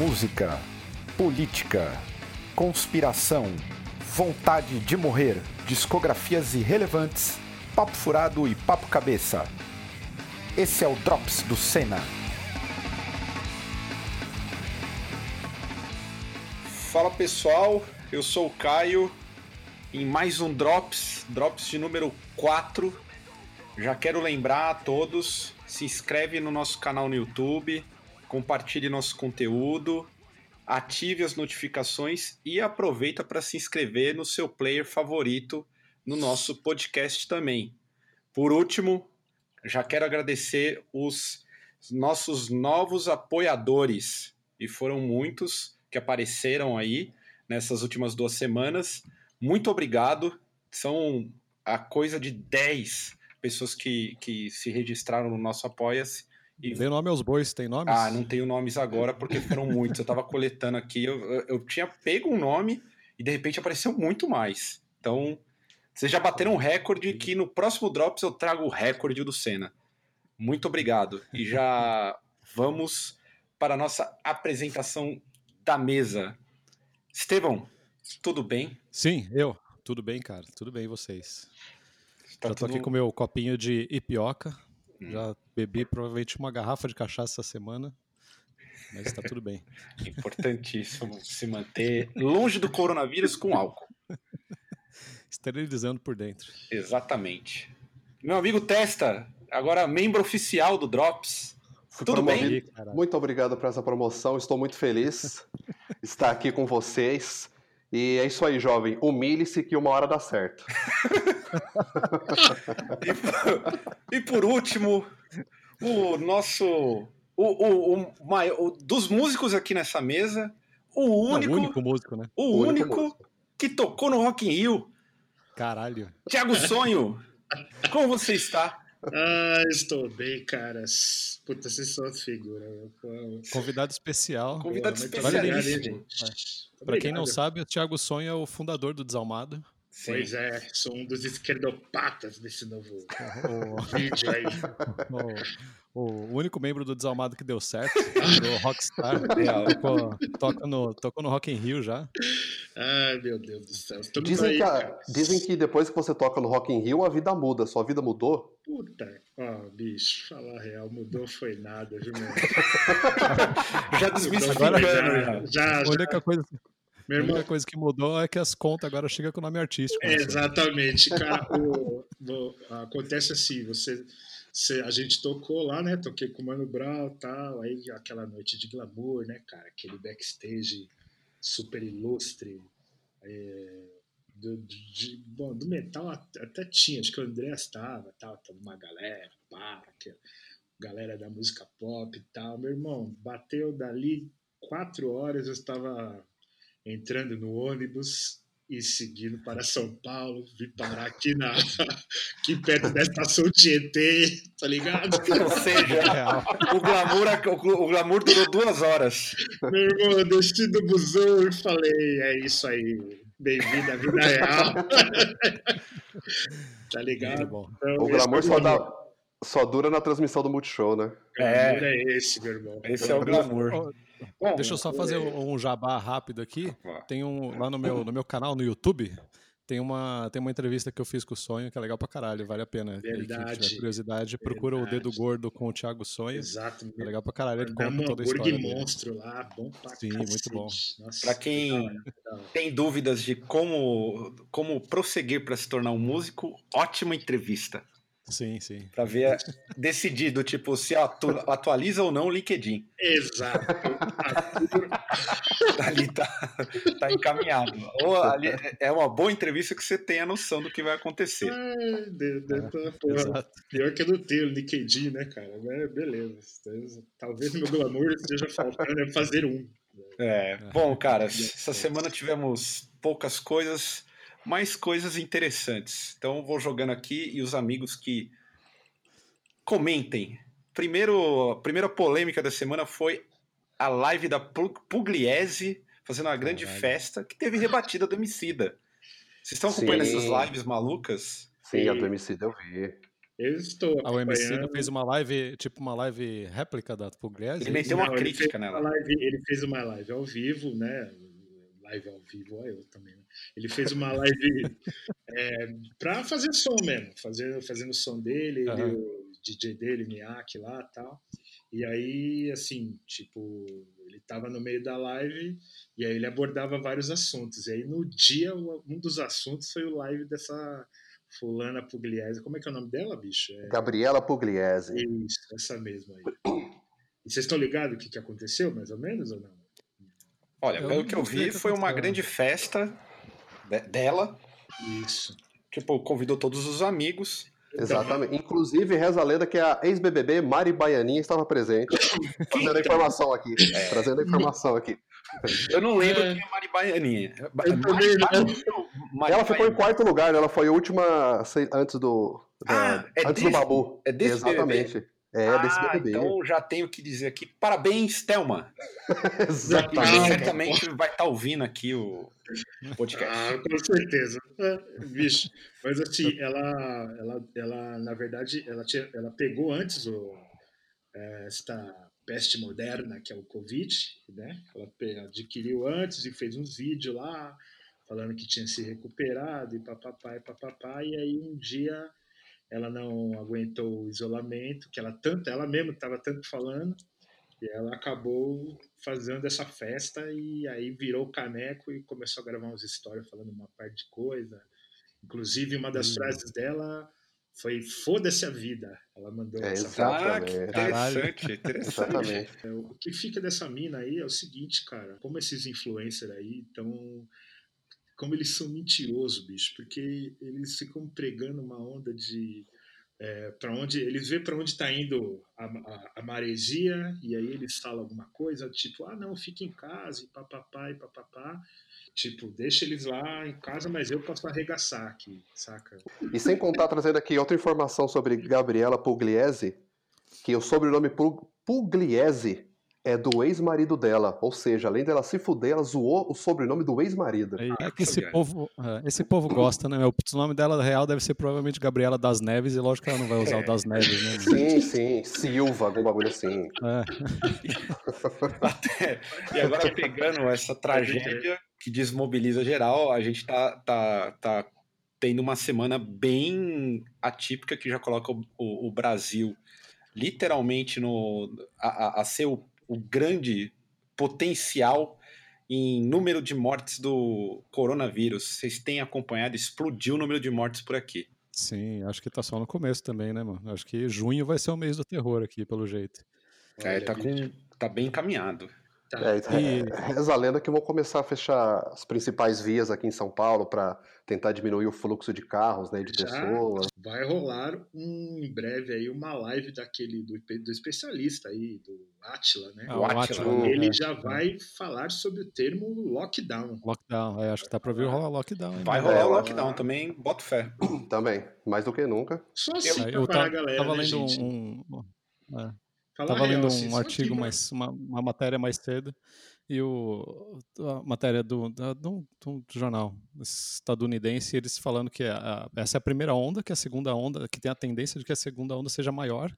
música, política, conspiração, vontade de morrer, discografias irrelevantes, papo furado e papo cabeça. Esse é o Drops do Senna. Fala pessoal, eu sou o Caio em mais um Drops, Drops de número 4. Já quero lembrar a todos, se inscreve no nosso canal no YouTube, compartilhe nosso conteúdo, ative as notificações e aproveita para se inscrever no seu player favorito no nosso podcast também. Por último, já quero agradecer os nossos novos apoiadores, e foram muitos que apareceram aí nessas últimas duas semanas. Muito obrigado. São a coisa de 10 pessoas que, que se registraram no nosso Apoia-se. E... Dê nome aos bois, tem nomes? Ah, não tenho nomes agora porque foram muitos. Eu tava coletando aqui, eu, eu, tinha pego um nome e de repente apareceu muito mais. Então, vocês já bateram um recorde que no próximo Drops eu trago o recorde do Senna. Muito obrigado. E já vamos para a nossa apresentação da mesa. Estevão, tudo bem? Sim, eu. Tudo bem, cara. Tudo bem, vocês? Tá Já tô tudo... aqui com meu copinho de ipioca. Hum. Já bebi provavelmente uma garrafa de cachaça essa semana. Mas está tudo bem. Importantíssimo se manter longe do coronavírus com álcool. Esterilizando por dentro. Exatamente. Meu amigo Testa, agora membro oficial do Drops. Fui Tudo bem? Muito obrigado por essa promoção, estou muito feliz de estar aqui com vocês. E é isso aí, jovem. Humilhe-se que uma hora dá certo. e, por, e, por, último, o nosso. O, o, o, o, dos músicos aqui nessa mesa, o único. Não, o único músico, né? O, o único, único que tocou no Rock in Rio. Caralho. Tiago Sonho, como você está? Ah, estou bem, caras. Puta, vocês são figura. Convidado especial. Convidado Pô, especial. Vale é. Para quem não sabe, o Thiago Sonho é o fundador do Desalmado. Sim. Pois é, sou um dos esquerdopatas desse novo vídeo aí. O, o, único membro do Desalmado que deu certo, o Rockstar. toca no, tocou no Rock in Rio já. Ai, meu Deus do céu. Dizem, aí, que a, dizem que depois que você toca no Rock in Rio, a vida muda. Sua vida mudou? Puta, ó, oh, bicho, falar real, mudou foi nada, viu, meu? já desmistificando, já. já, já. A única coisa... Meu irmão... A única coisa que mudou é que as contas agora chegam com o nome artístico. É, exatamente, cara. o, o, acontece assim, você, você, a gente tocou lá, né? Toquei com o Mano Brown e tal, aí aquela noite de glamour, né, cara? Aquele backstage super ilustre. É, do, de, bom, do metal até tinha, acho que o André estava, tal, tava uma galera, pá, galera da música pop e tal. Meu irmão, bateu dali quatro horas, eu estava entrando no ônibus e seguindo para São Paulo, vim parar aqui, na, aqui perto da estação Tietê, tá ligado? Ou seja, o glamour, o glamour durou duas horas. Meu irmão, eu desci do busão e falei, é isso aí, bem-vindo à vida real. tá ligado? Então, o glamour só, dá, só dura na transmissão do Multishow, né? O glamour é, é esse, meu irmão. Esse é o glamour. Bom, Deixa eu só fazer um jabá rápido aqui. Tem um lá no meu, no meu canal no YouTube. Tem uma, tem uma entrevista que eu fiz com o Sonho, que é legal pra caralho, vale a pena. Verdade. Quem tiver curiosidade, procura Verdade. o Dedo Gordo com o Thiago Sonho. Exato. É legal pra caralho, ele conta toda a história. monstro lá, bom pra Sim, cacete. muito bom. Nossa, pra quem tem dúvidas de como, como prosseguir para se tornar um músico, ótima entrevista. Sim, sim. Para ver decidido, tipo, se atu atualiza ou não o LinkedIn. Exato. ali tá, tá encaminhado. Ou ali é uma boa entrevista que você tem a noção do que vai acontecer. Ai, Deus, é, pior que eu não tenho LinkedIn, né, cara? Mas beleza. Talvez meu glamour esteja faltando é fazer um. É, bom, cara, essa semana tivemos poucas coisas mais coisas interessantes. Então vou jogando aqui e os amigos que comentem. Primeiro, a primeira polêmica da semana foi a live da Pugliese fazendo uma grande Caralho. festa que teve rebatida do Emicida. Vocês estão acompanhando Sim. essas lives malucas? Sim, a do Emicida eu vi. Eu estou. A OMC fez uma live, tipo uma live réplica da Pugliese? Ele meteu uma crítica nela. Uma live, ele fez uma live ao vivo, né? Live ao vivo, eu também. Né? Ele fez uma live é, para fazer som mesmo, fazendo, fazendo o som dele, uhum. ele, o DJ dele, Miyake lá tal. E aí, assim, tipo, ele tava no meio da live e aí ele abordava vários assuntos. E aí no dia, um dos assuntos foi o live dessa Fulana Pugliese. Como é que é o nome dela, bicho? É... Gabriela Pugliese. Isso, essa mesma aí. E vocês estão ligados o que, que aconteceu, mais ou menos, ou não? Olha, pelo que eu vi, foi uma grande festa dela. Isso. Tipo, convidou todos os amigos. Exatamente. Inclusive, reza a lenda que a ex-BBB Mari Baianinha estava presente. Trazendo a informação aqui. É. Trazendo a informação aqui. Eu não lembro é. quem é Mari Baianinha. ela ficou em quarto lugar, né? Ela foi a última antes do. Ah, é antes desse, do Babu. É desse Exatamente. BBB. É, ah, desse BBB. Então já tenho que dizer aqui, parabéns, Thelma. Exatamente. certamente vai estar tá ouvindo aqui o podcast. Ah, com certeza. É, bicho. Mas assim, ela, ela, ela na verdade, ela, tinha, ela pegou antes o, é, esta peste moderna, que é o Covid, né? Ela adquiriu antes e fez uns vídeos lá, falando que tinha se recuperado e papapá e papapá, e aí um dia ela não aguentou o isolamento, que ela tanto, ela mesma estava tanto falando, e ela acabou fazendo essa festa e aí virou caneco e começou a gravar umas histórias falando uma parte de coisa. Inclusive, uma das hum. frases dela foi foda-se a vida. Ela mandou é, essa frase. Interessante, interessante. É, o que fica dessa mina aí é o seguinte, cara, como esses influencers aí estão como eles são mentirosos, bicho, porque eles ficam pregando uma onda de é, para onde eles vê para onde está indo a, a, a, maresia e aí eles falam alguma coisa tipo ah não fica em casa e papapá e papapá tipo deixa eles lá em casa mas eu posso arregaçar aqui saca? E sem contar trazendo aqui outra informação sobre Gabriela Pugliese que o sobrenome Pugliese é do ex-marido dela. Ou seja, além dela se fuder, ela zoou o sobrenome do ex-marido. É, é que esse povo, é, esse povo gosta, né? O nome dela real deve ser provavelmente Gabriela das Neves, e lógico que ela não vai usar é. o das Neves, né? Sim, sim. Silva, algum bagulho assim. É. Até, e agora pegando essa tragédia que desmobiliza geral, a gente tá, tá, tá tendo uma semana bem atípica que já coloca o, o, o Brasil literalmente no, a, a, ser o o grande potencial em número de mortes do coronavírus. Vocês têm acompanhado? Explodiu o número de mortes por aqui. Sim, acho que tá só no começo também, né, mano? Acho que junho vai ser o mês do terror aqui, pelo jeito. É, tá, com, tá bem encaminhado. Tá. É, e... reza a lenda que vão começar a fechar as principais vias aqui em São Paulo para tentar diminuir o fluxo de carros, né, de Já pessoas. Vai rolar um, em breve aí uma live daquele do, do especialista aí, do Atila, né? Ah, o Atila. Ele é, já é. vai falar sobre o termo lockdown. Lockdown, é, acho que tá para vir rolar lockdown. Hein? Vai rolar o lockdown também, boto fé. Também, mais do que nunca. Só assim eu, eu tá, a galera, tava né, lendo gente? um, um Estava lendo um artigo, mais, uma, uma, matéria mais cedo, e o, a matéria do, do, do, do jornal estadunidense, eles falando que a, essa é a primeira onda, que a segunda onda, que tem a tendência de que a segunda onda seja maior,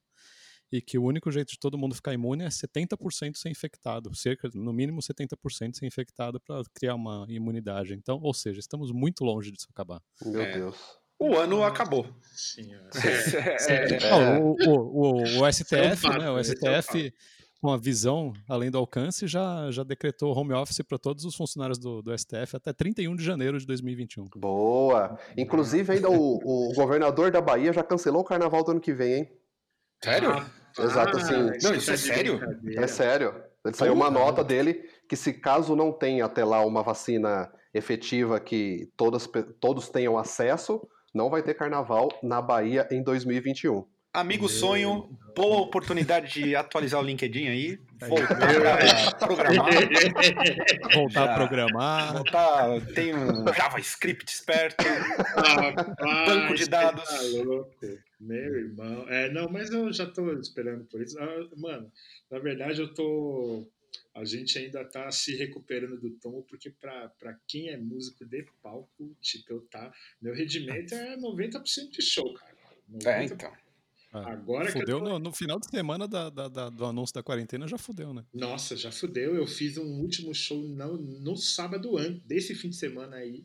e que o único jeito de todo mundo ficar imune é 70% ser infectado, cerca, no mínimo 70% ser infectado para criar uma imunidade. Então, ou seja, estamos muito longe disso acabar. Meu é. Deus o ano acabou. Sim, é. é. o, o, o, STF, né, o STF, com a visão além do alcance, já, já decretou home office para todos os funcionários do, do STF até 31 de janeiro de 2021. Boa! Inclusive, ainda o, o governador da Bahia já cancelou o carnaval do ano que vem, hein? Sério? Ah, Exato, assim. Não, isso é sério? É sério. Ele saiu uma nota dele que se caso não tenha até lá uma vacina efetiva que todas, todos tenham acesso, não vai ter carnaval na Bahia em 2021. Amigo sonho, boa oportunidade de atualizar o LinkedIn aí, voltar a programar. Voltar a programar. Voltar, tem um JavaScript esperto, ah, banco de dados. Tá Meu irmão. É, não, mas eu já tô esperando por isso. Ah, mano, na verdade eu tô a gente ainda tá se recuperando do tom, porque para quem é músico de palco, tipo, eu tá. Meu rendimento é 90% de show, cara. 90%. É, então. Ah, Agora fudeu tô... no, no, final de semana da, da, da, do anúncio da quarentena, já fudeu, né? Nossa, já fudeu. Eu fiz um último show no, no sábado antes, desse fim de semana aí.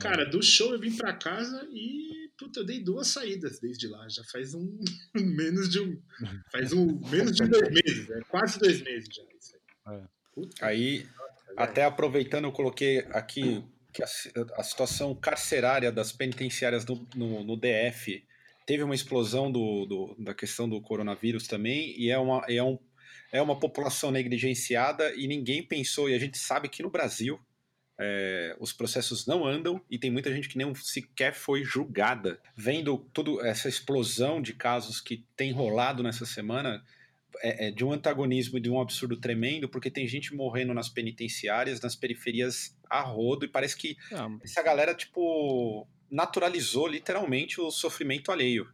Cara, do show eu vim pra casa e puta, eu dei duas saídas desde lá. Já faz um menos de um. Faz um menos de dois meses, é quase dois meses já. Isso aí, é. aí até aproveitando, eu coloquei aqui que a, a situação carcerária das penitenciárias no, no, no DF teve uma explosão do, do, da questão do coronavírus também, e é uma, é, um, é uma população negligenciada e ninguém pensou, e a gente sabe que no Brasil é, os processos não andam e tem muita gente que nem sequer foi julgada. Vendo toda essa explosão de casos que tem rolado nessa semana, é, é, de um antagonismo e de um absurdo tremendo, porque tem gente morrendo nas penitenciárias, nas periferias a rodo, e parece que ah, essa galera, tipo, naturalizou literalmente o sofrimento alheio.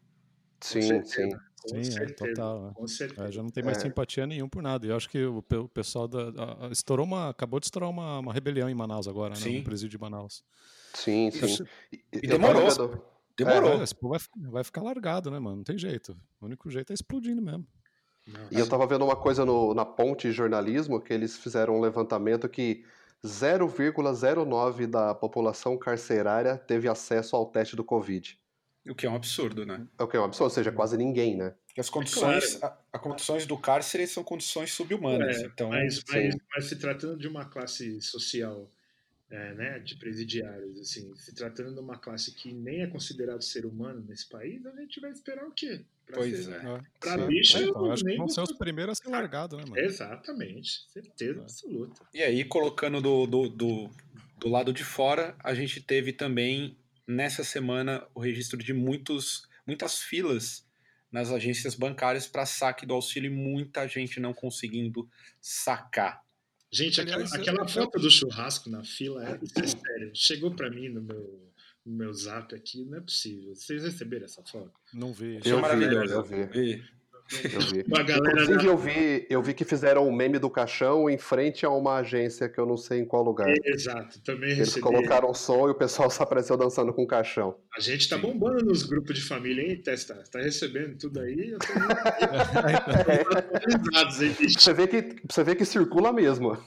Sim, sim. Com sim, é, total. Com certeza. É, já não tem mais é. simpatia nenhum por nada. E eu acho que o, o pessoal da, a, estourou uma. acabou de estourar uma, uma rebelião em Manaus agora, né? No presídio de Manaus. Sim, sim. E, e demorou. Demorou. É, esse povo vai, vai ficar largado, né, mano? Não tem jeito. O único jeito é explodindo mesmo. E eu tava vendo uma coisa no, na Ponte Jornalismo, que eles fizeram um levantamento que 0,09 da população carcerária teve acesso ao teste do Covid. O que é um absurdo, né? É o que é um absurdo, ou seja, quase ninguém, né? Porque as condições, é claro. a, a, condições do cárcere são condições subhumanas. É, então, mas, mas, mas, se tratando de uma classe social, é, né, de presidiários, assim, se tratando de uma classe que nem é considerado ser humano nesse país, a gente vai esperar o quê? Pra pois ser, é. Pra Sim. bicho, é, então, acho que vão ser os primeiros a ser largados, né, mano? Exatamente, certeza é. absoluta. E aí, colocando do, do, do, do lado de fora, a gente teve também nessa semana o registro de muitos, muitas filas nas agências bancárias para saque do auxílio e muita gente não conseguindo sacar. Gente, aquela, aquela foto do churrasco na fila é, é sério. Chegou para mim no meu, no meu zap aqui, não é possível. Vocês receberam essa foto? Não vi. Eu é maravilhoso. Eu vi. Eu vi. Inclusive, eu vi, eu vi que fizeram um meme do caixão em frente a uma agência que eu não sei em qual lugar. exato, também Eles recebi. colocaram som e o pessoal só apareceu dançando com o caixão. A gente tá bombando nos grupos de família, hein, Testa? Tá recebendo tudo aí? Eu tô... você, vê que, você vê que circula mesmo.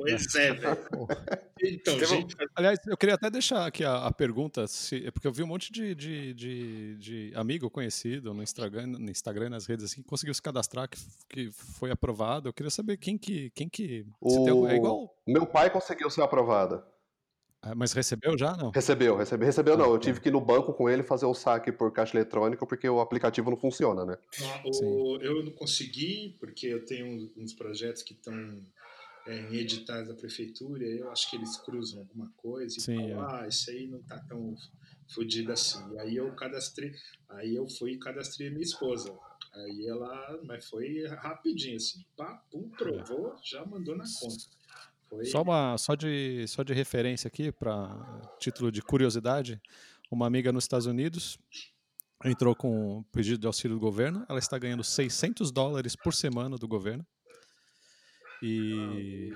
Pois é, velho. Então, gente... Aliás, eu queria até deixar aqui a, a pergunta, se, porque eu vi um monte de, de, de, de, amigo conhecido no Instagram, no Instagram, nas redes assim, que conseguiu se cadastrar, que, que foi aprovado. Eu queria saber quem que. Quem que o... Tem, é igual. Meu pai conseguiu ser aprovado. Ah, mas recebeu já, não? Recebeu, recebeu, recebeu não. Eu tive que ir no banco com ele fazer o saque por caixa eletrônica porque o aplicativo não funciona, né? Ah, o, eu não consegui porque eu tenho uns projetos que estão é, em editais da prefeitura, eu acho que eles cruzam alguma coisa e Sim, falam, é. ah, isso aí não tá tão fodido assim. Aí eu cadastrei, aí eu fui e cadastrei minha esposa. Aí ela, mas foi rapidinho, assim, pá, pum, provou, já mandou na conta. Foi... Só, uma, só, de, só de referência aqui, para título de curiosidade, uma amiga nos Estados Unidos entrou com um pedido de auxílio do governo, ela está ganhando 600 dólares por semana do governo. E,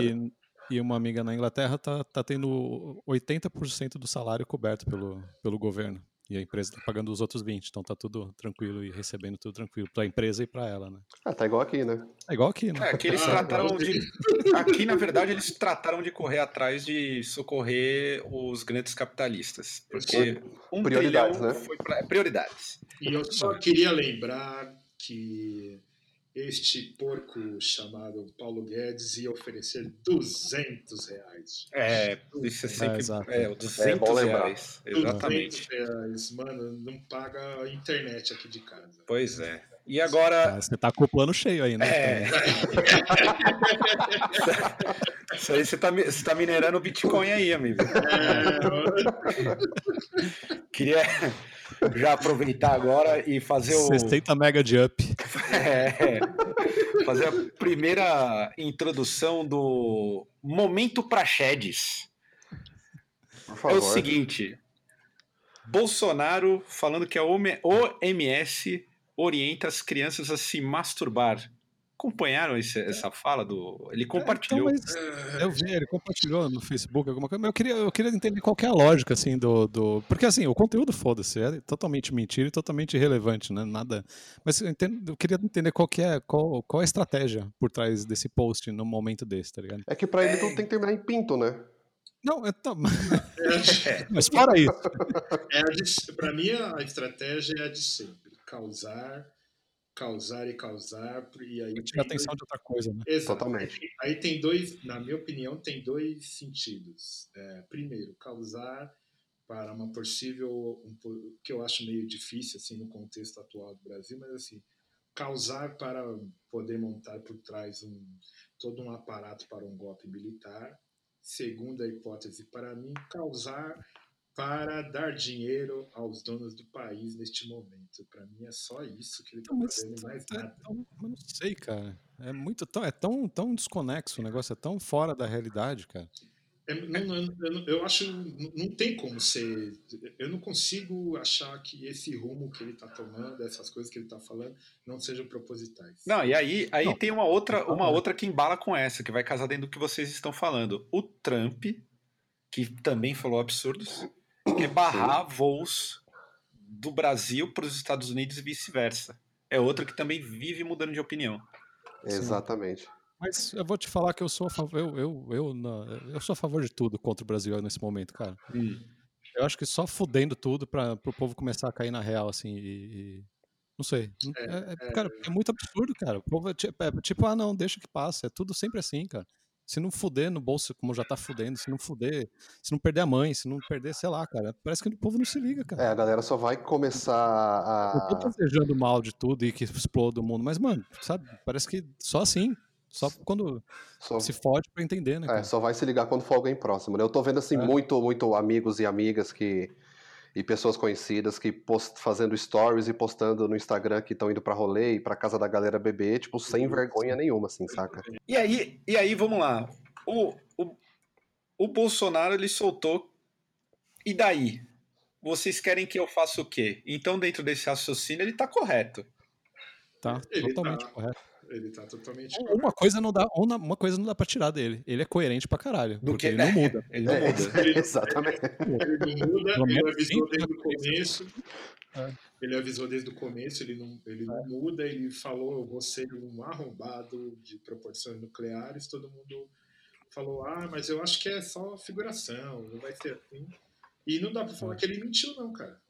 e, e, uma amiga na Inglaterra tá, tá tendo 80% do salário coberto pelo, pelo governo. E a empresa tá pagando os outros 20, então tá tudo tranquilo e recebendo tudo tranquilo para a empresa e para ela, né? Ah, tá igual aqui, né? É igual aqui, né? É, aqui eles trataram de aqui na verdade eles trataram de correr atrás de socorrer os grandes capitalistas, porque um prioridades, né? foi pra, prioridades. E eu só queria lembrar que este porco chamado Paulo Guedes ia oferecer 200 reais. É, isso é sempre. É, é, 200 é bom reais. Exatamente. 200 reais, mano, não paga a internet aqui de casa. Pois é. E agora. Ah, você tá com o plano cheio aí, né? É. Isso aí você tá, você tá minerando Bitcoin aí, amigo. É. Queria já aproveitar agora e fazer o. 60 mega de up. É, fazer a primeira introdução do Momento Praxedes. É o seguinte: Bolsonaro falando que a OMS orienta as crianças a se masturbar. Acompanharam esse, essa fala do. Ele compartilhou. É, então, mas eu vi, ele compartilhou no Facebook alguma coisa, mas eu queria, eu queria entender qual é a lógica, assim, do. do... Porque assim, o conteúdo, foda-se, é totalmente mentira e totalmente irrelevante, né? Nada. Mas eu, entendo, eu queria entender qual que é, qual, qual é a estratégia por trás desse post no momento desse, tá ligado? É que pra ele é... não tem que terminar em pinto, né? Não, então. É, mas fora isso. É de, pra mim, a estratégia é a de sempre: causar causar e causar e aí tirar atenção dois... de outra coisa, né? Exato. Totalmente. Aí tem dois, na minha opinião, tem dois sentidos. É, primeiro, causar para uma possível, um, que eu acho meio difícil assim no contexto atual do Brasil, mas assim causar para poder montar por trás um todo um aparato para um golpe militar. Segunda hipótese para mim, causar para dar dinheiro aos donos do país neste momento. Para mim é só isso que ele está fazendo, mais é, nada. eu não sei, cara. É muito tão, é tão, tão desconexo o negócio, é tão fora da realidade, cara. É, não, eu, eu, acho não tem como ser. Eu não consigo achar que esse rumo que ele está tomando, essas coisas que ele está falando, não sejam propositais. Não, e aí, aí tem uma outra, uma outra que embala com essa, que vai casar dentro do que vocês estão falando. O Trump, que também falou absurdos, que é barrar voos do Brasil para os Estados Unidos e vice-versa. É outra que também vive mudando de opinião. Exatamente. Mas eu vou te falar que eu sou a favor, eu, eu, eu, eu sou a favor de tudo contra o Brasil nesse momento, cara. Hum. Eu acho que só fudendo tudo para o povo começar a cair na real, assim, e, e... Não sei. É, é, é, cara, é muito absurdo, cara. O povo é tipo, é tipo, ah, não, deixa que passa. É tudo sempre assim, cara se não fuder no bolso, como já tá fudendo, se não fuder, se não perder a mãe, se não perder, sei lá, cara. Parece que o povo não se liga, cara. É, a galera só vai começar a. Eu tô desejando mal de tudo e que exploda o mundo, mas, mano, sabe, parece que só assim. Só quando só... se fode pra entender, né? É, cara? É, só vai se ligar quando for alguém próximo. Né? Eu tô vendo, assim, é. muito, muito amigos e amigas que e pessoas conhecidas que post, fazendo stories e postando no Instagram que estão indo para rolê e para casa da galera beber, tipo, sem uhum. vergonha nenhuma, assim, saca? E aí, e aí vamos lá. O, o, o Bolsonaro ele soltou. E daí? Vocês querem que eu faça o quê? Então, dentro desse raciocínio, ele tá correto. Tá, ele totalmente tá... correto. Ele tá totalmente. Uma coisa não dá, uma coisa não dá pra tirar dele. Ele é coerente pra caralho. Do porque que, ele não muda. ele não muda. Ele, Exatamente. Ele não muda, ele avisou desde o começo. É. Ele avisou desde o começo, ele não, ele não é. muda, ele falou, eu vou ser um arrombado de proporções nucleares, todo mundo falou, ah, mas eu acho que é só figuração, não vai ser assim. E não dá pra falar é. que ele mentiu, não, cara.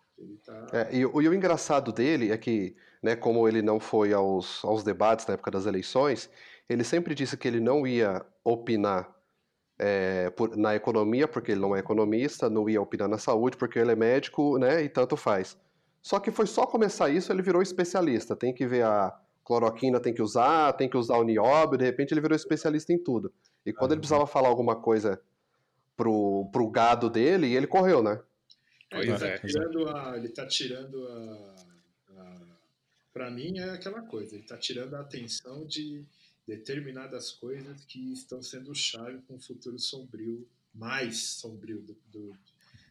Tá... É, e, e, o engraçado dele é que, né, como ele não foi aos, aos debates na época das eleições, ele sempre disse que ele não ia opinar é, por, na economia, porque ele não é economista, não ia opinar na saúde, porque ele é médico, né, e tanto faz. Só que foi só começar isso, ele virou especialista. Tem que ver a cloroquina, tem que usar, tem que usar o nióbio, de repente ele virou especialista em tudo. E quando ele precisava falar alguma coisa pro, pro gado dele, ele correu, né? É, ele, está é, tirando a, ele tá tirando a, a para mim é aquela coisa, ele está tirando a atenção de determinadas coisas que estão sendo chave para um futuro sombrio, mais sombrio do, do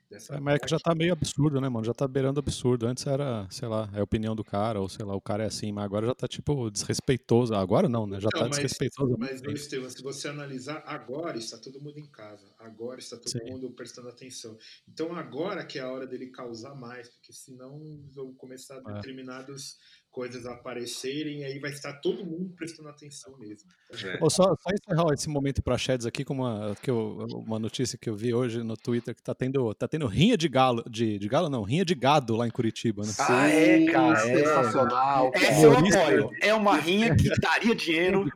dessa é, mas é que já tá meio absurdo, né, mano? Já tá beirando absurdo. Antes era, sei lá, é a opinião do cara, ou sei lá, o cara é assim, mas agora já tá tipo desrespeitoso. Agora não, né? Já tá mas, desrespeitoso. Mas, Estevam, se você analisar, agora está todo mundo em casa, agora está todo Sim. mundo prestando atenção. Então agora que é a hora dele causar mais, porque senão vão começar é. determinados coisas aparecerem, aí vai estar todo mundo prestando atenção mesmo. É. só, só encerrar esse momento para Sheds aqui com uma, que eu, uma notícia que eu vi hoje no Twitter que tá tendo, tá tendo rinha de galo, de, de galo não, rinha de gado lá em Curitiba, né? Ah, é, cara, é. sensacional. É, eu apoio. É uma rinha que daria dinheiro.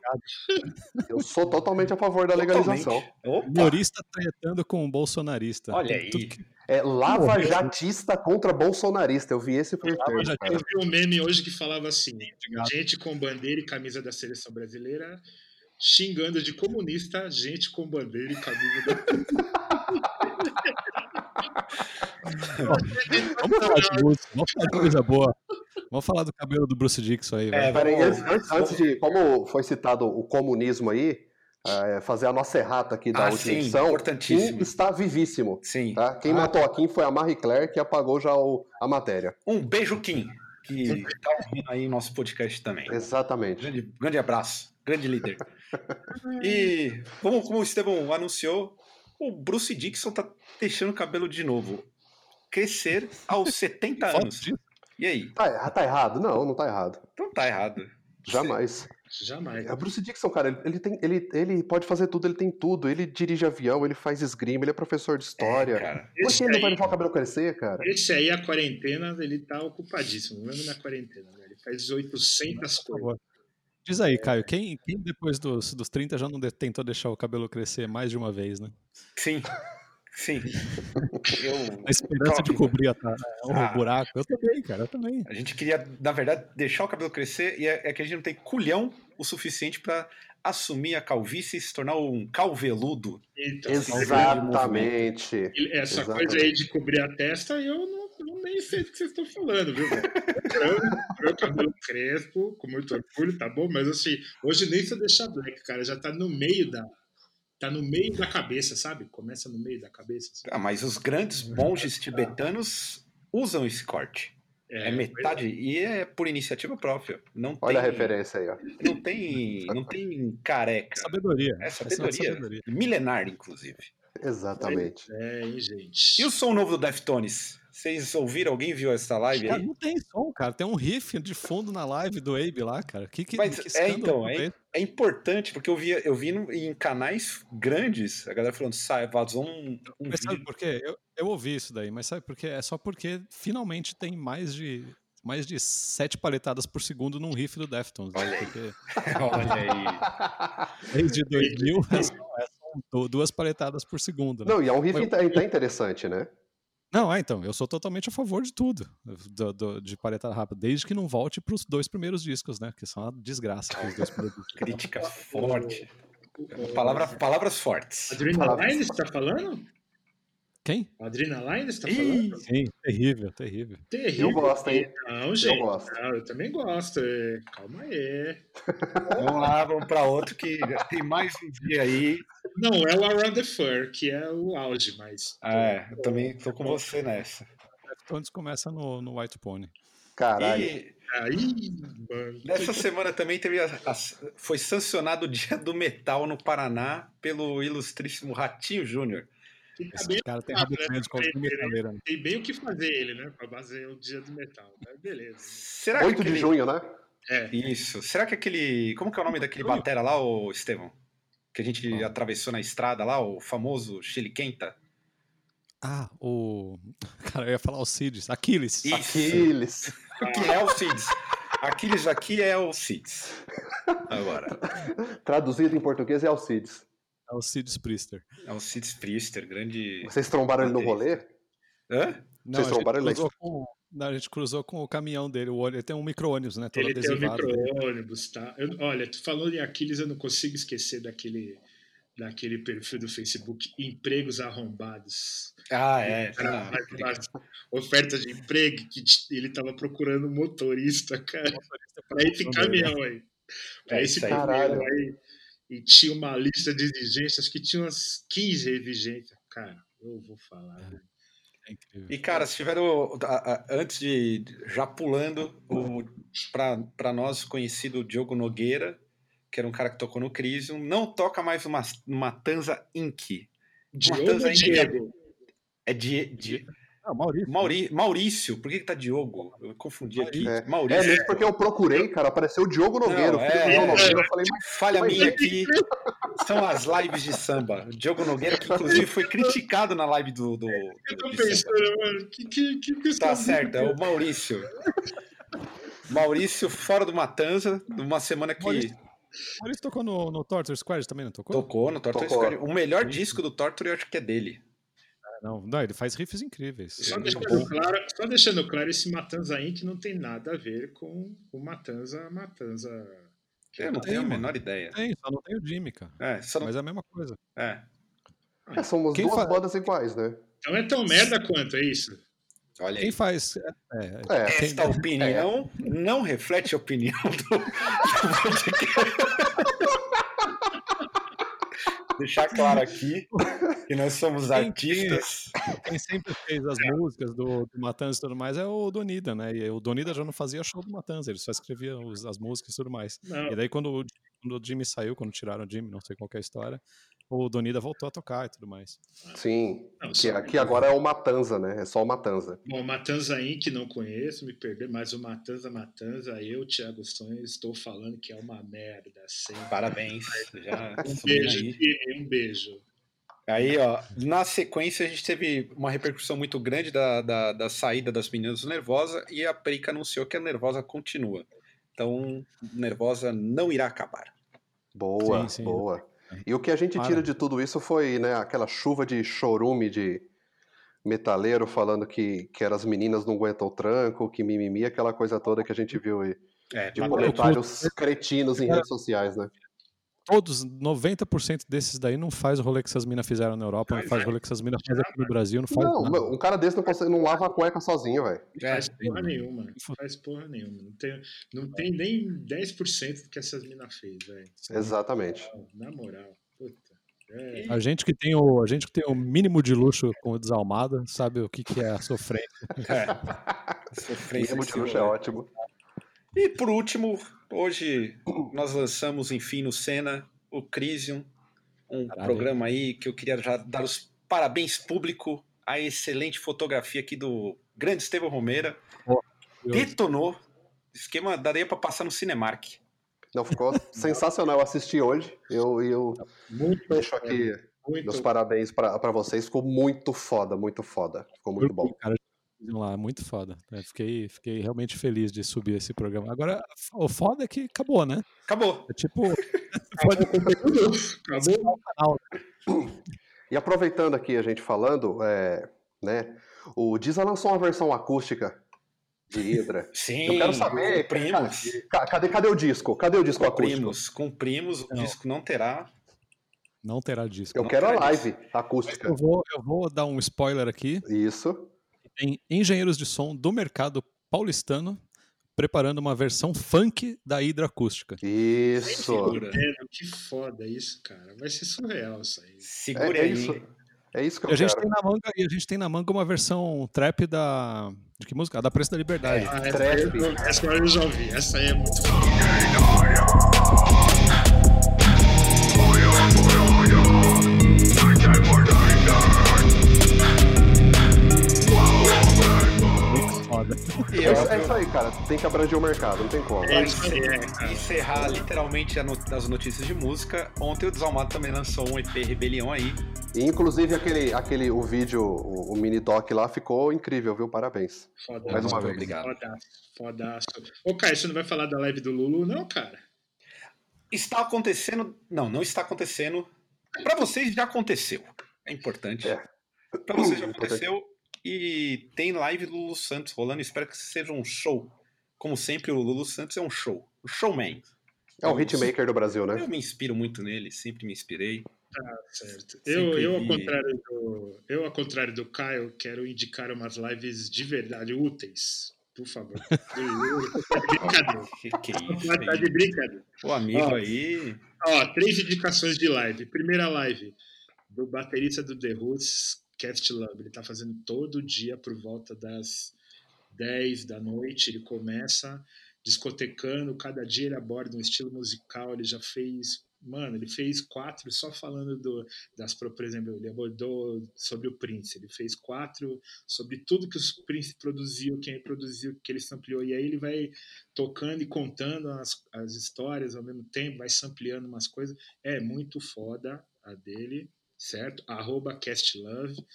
Eu sou totalmente a favor da legalização. Humorista tretando com um bolsonarista. Olha aí. Que, é lava-jatista contra bolsonarista. Eu vi esse termo. Eu vi um meme hoje que falava assim: gente com bandeira e camisa da seleção brasileira xingando de comunista, gente com bandeira e camisa da. vamos falar de música, vamos falar de coisa boa. Vamos falar do cabelo do Bruce Dixon aí. É, peraí, antes, antes de. Como foi citado o comunismo aí, é, fazer a nossa errata aqui da ah, última sim, edição. Importantíssimo. Kim está vivíssimo. Sim. Tá? Quem ah, matou a Kim foi a Marie Claire, que apagou já o, a matéria. Um beijo, Kim, que está ouvindo aí nosso podcast também. Exatamente. Grande, grande abraço. grande líder. E como, como o Estevão anunciou, o Bruce Dixon tá deixando o cabelo de novo crescer aos 70 anos. E aí? Tá, tá errado? Não, não tá errado. Então tá errado. Jamais. Jamais. É, Bruce Dixon, cara, ele, tem, ele, ele pode fazer tudo, ele tem tudo. Ele dirige avião, ele faz esgrima, ele é professor de história. É, cara. Por que ele não vai deixar o cabelo crescer, cara? Esse aí, a quarentena, ele tá ocupadíssimo, mesmo na quarentena. Né? Ele faz 800 coisas. Diz aí, Caio, quem, quem depois dos, dos 30 já não tentou deixar o cabelo crescer mais de uma vez, né? Sim. Sim. Eu... A esperança de cobrir a, o ah, buraco. Eu também, cara, eu também. A gente queria, na verdade, deixar o cabelo crescer e é, é que a gente não tem culhão o suficiente para assumir a calvície e se tornar um calveludo. Então, Exatamente. Essa Exatamente. coisa aí de cobrir a testa, eu não, não nem sei do que vocês estão falando, viu? Meu cabelo crespo, com muito orgulho, tá bom? Mas assim, hoje nem se eu deixar black, cara, já tá no meio da, tá no meio da cabeça, sabe? Começa no meio da cabeça. Ah, mas os grandes monges tibetanos usam esse corte. É, é metade, é. e é por iniciativa própria. Não Olha tem, a referência aí, ó. Não tem, não tem careca. Sabedoria. É sabedoria. É sabedoria. Milenar, inclusive. Exatamente. É, hein, gente. E o som novo do Deftones? Vocês ouviram? Alguém viu essa live cara, aí? Não tem som, cara. Tem um riff de fundo na live do Abe lá, cara. Que, que, Mas, que é, então, é, é, importante, porque eu vi, eu vi em canais grandes a galera falando, sai, vazou um, um Mas sabe por quê? Eu, eu ouvi isso daí, mas sabe por quê? É só porque finalmente tem mais de mais de sete paletadas por segundo num riff do Deftones. Olha né? aí. Porque... Olha aí. Desde 2000 é só, é só duas paletadas por segundo. Né? Não, e é um riff mas, até interessante, né? Não, é, então, eu sou totalmente a favor de tudo, do, do, de paletada rápida, desde que não volte para os dois primeiros discos, né? Que são uma desgraça os dois primeiros discos. Crítica forte. Palavra, palavras fortes. Adrenaline, você tá falando? Quem? Adrenaline, você tá falando? Sim, terrível, terrível. Terrível. Eu gosto, hein? Não, gente. Eu, gosto. Eu também gosto. É, calma aí. Vamos lá, vamos para outro que tem mais um dia aí. Não é o Around the Fur, que é o auge, mas. É, eu também tô com você nessa. Deftones começa no, no White Pony. Caralho. E... Aí, mano. Nessa semana também teve a, a, foi sancionado o Dia do Metal no Paraná pelo ilustríssimo Ratinho Júnior. Esse cara tem rabo grande com né? Tem bem o que fazer ele, né? Pra basear o dia do metal. Mas beleza. Será 8 aquele... de junho, né? É. Isso. Será que aquele. Como que é o nome daquele batera lá, o Estevão? Que a gente ah. atravessou na estrada lá, o famoso Chile Quenta? Ah, o. Cara, eu ia falar o Cids. Aquiles. Isso. Aquiles. O que é o Cids? Aquiles aqui é o Cids. Agora. Traduzido em português é o Cids. É o Sid Priester. É o Sid Priester, grande. Vocês trombaram ele no rolê? Hã? Não, Vocês trombaram ele com... Não, a gente cruzou com o caminhão dele. O ele tem um micro-ônibus, né? Todo ele tem um micro-ônibus, tá? Eu, olha, tu falando em Aquiles, eu não consigo esquecer daquele, daquele perfil do Facebook Empregos Arrombados. Ah, é. Cara, ah, oferta de emprego que ele tava procurando motorista, cara. Motorista pra esse caminhão aí. Pra é, esse caminhão aí e tinha uma lista de exigências que tinha umas 15 exigências. Cara, eu vou falar. É, é e, cara, se tiver o, antes de. Já pulando, para nós conhecido Diogo Nogueira, que era um cara que tocou no Crisium, não toca mais uma, uma Tanza Inc. Diogo Tanza Diego? É de, de, ah, Maurício. Mauri... Maurício, por que, que tá Diogo? Eu confundi Maurício. aqui. É. Maurício. É mesmo porque eu procurei, cara, apareceu o Diogo Nogueira. Não, é, Diogo eu falei, mas, Falha minha aqui. São as lives de samba. Diogo Nogueira, que inclusive foi criticado na live do. do, do eu tô pensando, mano, que, que, que Tá certo, é o Maurício. Maurício fora do Matanza, numa semana que. Maurício. Maurício tocou no, no Torture Squad também, não tocou? Tocou no Torture tocou. Squad. O melhor disco do Torture eu acho que é dele. Não, não, ele faz riffs incríveis. Só deixando, claro, só deixando claro, esse Matanza Inc. não tem nada a ver com o Matanza Matanza. Eu é não tenho a menor ideia. Tem, só não tem o Jimmy, cara. É, não... Mas é a mesma coisa. É. é somos Quem duas faz... bandas iguais, né? Então é tão merda quanto, é isso? Olha Quem aí. faz. É, é, Esta quem... opinião é. não reflete a opinião do. Deixar claro aqui que nós somos artistas. quem sempre fez as é. músicas do, do Matanza e tudo mais é o Donida, né? E o Donida já não fazia show do Matanza, ele só escrevia os, as músicas e tudo mais. Não. E daí quando, quando o Jimmy saiu, quando tiraram o Jimmy, não sei qual é a história, o Donida voltou a tocar e tudo mais. Sim, não, que aqui agora é o Matanza, né? É só o Matanza. Bom, Matanza que não conheço, me perder, mas o Matanza Matanza, eu, Thiago Sonhos, estou falando que é uma merda. Sempre. Parabéns. Já um beijo, aí. um beijo. Aí, ó, na sequência a gente teve uma repercussão muito grande da, da, da saída das meninas do Nervosa e a Prica anunciou que a Nervosa continua. Então, Nervosa não irá acabar. Boa, sim, sim. boa. E o que a gente tira de tudo isso foi né, aquela chuva de chorume de metaleiro falando que, que as meninas não aguentam o tranco, que mimimi, aquela coisa toda que a gente viu aí. É, de comentários cretinos em redes sociais, né? Todos, 90% desses daí não faz o rolê que essas minas fizeram na Europa, não faz o rolê que essas minas fazem aqui no Brasil, não faz Não, nada. um cara desse não, consegue, não lava a cueca sozinho, velho. Não faz porra nenhuma, não faz porra nenhuma. Não tem, não tem nem 10% do que essas minas fez, velho. Exatamente. Na moral, puta. É. A gente que tem o a gente que tem o mínimo de luxo com o desalmado sabe o que, que é a sofrência. É. sofrência mínimo de luxo é ótimo. E por último, hoje nós lançamos, enfim, no Senna, o Crisium, um Caralho. programa aí que eu queria já dar os parabéns público à excelente fotografia aqui do grande Estevão Romeira. Oh, Detonou. Esquema daria para passar no Cinemark. Não, ficou sensacional. Eu assisti hoje. Eu, eu muito deixo aqui muito. meus parabéns para vocês. Ficou muito foda, muito foda. Ficou muito bom. Cara, lá, muito foda. É, fiquei, fiquei realmente feliz de subir esse programa. Agora, o foda é que acabou, né? Acabou. É tipo. pode acabou. E aproveitando aqui a gente falando, é, né? O Disa lançou uma versão acústica de Hydra. Sim, eu quero saber. Cumprimos. Cadê, cadê o disco? Cadê o disco cumprimos, acústico? Cumprimos, o não. disco não terá. Não terá disco. Eu não quero a live disco. acústica. Eu vou, eu vou dar um spoiler aqui. Isso tem engenheiros de som do mercado paulistano preparando uma versão funk da Hidra acústica. Isso! que foda isso, cara. Vai ser surreal isso aí. Segura é, é aí. Isso. É isso que eu e a gente quero. Tem na manga, e a gente tem na manga uma versão trap da. De que música? Da Preço da Liberdade. Ah, essa, trap. Eu, essa eu já ouvi. Essa aí é muito foda. É, é isso aí, cara. Tem que abranger o mercado, não tem como. É isso aí, é, encerrar literalmente as notícias de música. Ontem o Desalmado também lançou um EP Rebelião aí. E, inclusive aquele, aquele o vídeo, o, o, mini doc lá ficou incrível, viu? Parabéns. Foda, Mais uma vez. Obrigado. Fodaço, fodaço. Ô, Caio, você não vai falar da live do Lulu, não, cara? Está acontecendo. Não, não está acontecendo. Para vocês já aconteceu. É importante. É. Para vocês já aconteceu. E tem live do Lulu Santos rolando. Espero que seja um show. Como sempre, o Lulu Santos é um show. Um showman. É o hitmaker do Brasil, né? Eu me inspiro muito nele, sempre me inspirei. Ah, certo. Eu, eu, ao contrário do, eu, ao contrário do Caio, quero indicar umas lives de verdade úteis. Por favor. brincadeira. Que, que é isso? Tá de brincadeira. O amigo ó, aí. Ó, três indicações de live. Primeira live do baterista do The Roots, Cast Lab. Ele está fazendo todo dia por volta das 10 da noite. Ele começa discotecando, cada dia ele aborda um estilo musical. Ele já fez, mano, ele fez quatro só falando do, das, por exemplo, ele abordou sobre o Prince. Ele fez quatro sobre tudo que o Prince produziu, quem produziu, que ele sampleou. E aí ele vai tocando e contando as, as histórias ao mesmo tempo, vai sampleando umas coisas. É muito foda a dele certo? Arroba castlove.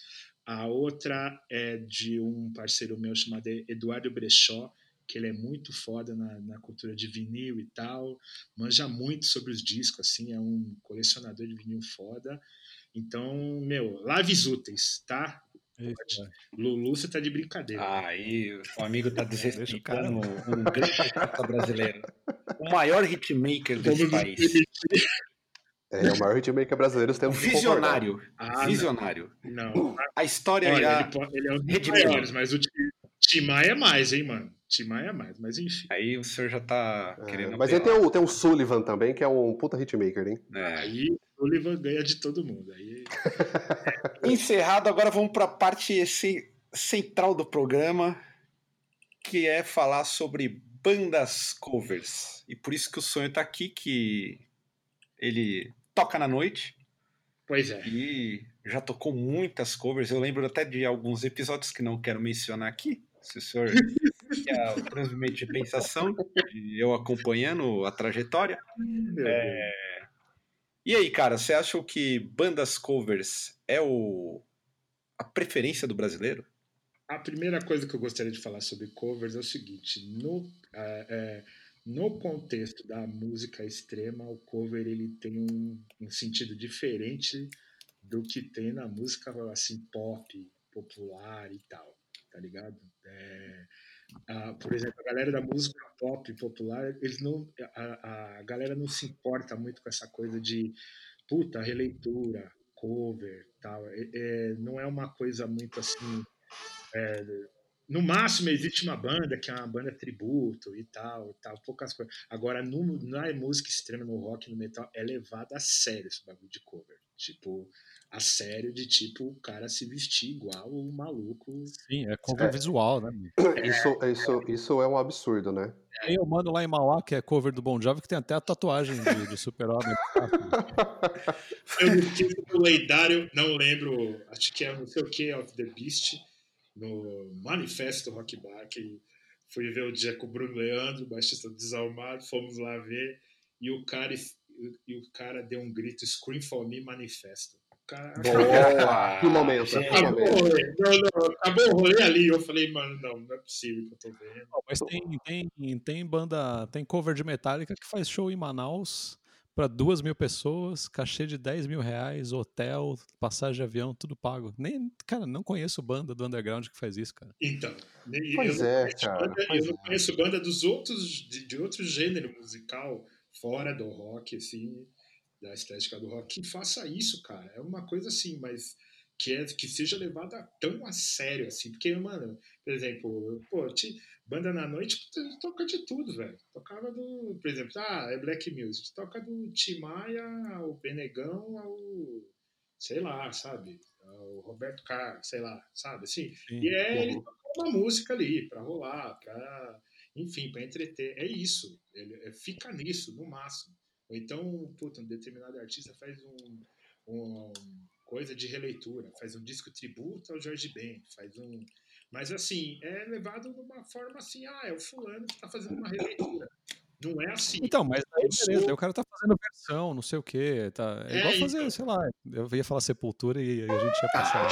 A outra é de um parceiro meu chamado Eduardo Brechó, que ele é muito foda na, na, cultura de vinil e tal, manja muito sobre os discos, assim, é um colecionador de vinil foda. Então, meu, lives úteis, tá? Eita. Lulu, você tá de brincadeira. Aí, o amigo tá desrespeitando um grande artista brasileiro. O maior hitmaker desse país. É, o maior hitmaker brasileiro temos Visionário. Ah, Visionário. Não. A história Olha, já ele, ele é um dos maiores, mas o Timaya é mais, hein, mano? Timaya é mais, mas enfim. Aí o senhor já tá é, querendo. Mas aí tem o, tem o Sullivan também, que é um puta hitmaker, hein? É. Aí o Sullivan ganha de todo mundo. Aí... Encerrado, agora vamos pra parte esse, central do programa, que é falar sobre bandas covers. E por isso que o sonho tá aqui, que ele toca na noite. Pois é. E já tocou muitas covers. Eu lembro até de alguns episódios que não quero mencionar aqui. Se o senhor quer o transmimento de pensação, de eu acompanhando a trajetória. É... E aí, cara, você acha que bandas covers é o... a preferência do brasileiro? A primeira coisa que eu gostaria de falar sobre covers é o seguinte: no, é, é, no contexto da música extrema, o cover ele tem um, um sentido diferente do que tem na música assim pop, popular e tal, tá ligado? É, a, por exemplo, a galera da música pop popular, eles não, a, a galera não se importa muito com essa coisa de puta releitura, cover, tal. É, é, não é uma coisa muito assim. É, no máximo existe uma banda que é uma banda tributo e tal, e tal poucas coisas. Agora, no, na música extrema, no rock, no metal, é levado a sério esse bagulho de cover. Tipo, a sério de tipo o cara se vestir igual o maluco. Sim, é cover é, visual, né? Isso, isso, isso é um absurdo, né? Tem o mano lá em Mauá, que é cover do Bon Jovi, que tem até a tatuagem de, de super-homem. Foi no título lendário, não lembro, acho que é não sei o que, of the Beast, no Manifesto Rock Bar, que fui ver o dia com o Bruno Leandro, baixista Desalmado, fomos lá ver, e o cara, e o cara deu um grito, Scream for Me Manifesto. Boa! que momento, acabou, Não, não, acabou o rolê ali. Eu falei, mano, não, não é possível que eu tô vendo. Não, mas tem, tem, tem banda, tem cover de Metallica que faz show em Manaus para duas mil pessoas, cachê de 10 mil reais, hotel, passagem de avião, tudo pago. Nem, cara, não conheço banda do underground que faz isso, cara. Então, pois eu, é, cara. Banda, pois eu não é. conheço banda dos outros, de, de outro gênero musical, fora do rock, assim da estética do rock, que faça isso, cara. É uma coisa assim, mas que, é, que seja levada tão a sério, assim. Porque, mano, por exemplo, pô, te, banda na noite toca de tudo, velho. Tocava do, por exemplo, ah, é Black Music. Toca do Timaya ao Benegão ao, sei lá, sabe? Ao Roberto Carlos, sei lá, sabe? Assim. Sim, e é ele uma música ali pra rolar, pra, enfim, pra entreter. É isso. Ele, é, fica nisso, no máximo. Ou então, puta, um determinado artista faz um, um, coisa de releitura, faz um disco tributo ao Jorge Ben, faz um. Mas assim, é levado de uma forma assim, ah, é o fulano que está fazendo uma releitura. Não é assim. Então, mas aí beleza, sou... o cara tá fazendo versão, não sei o quê. Tá... É, é igual fazer, então... sei lá, eu ia falar sepultura e a gente ia passar.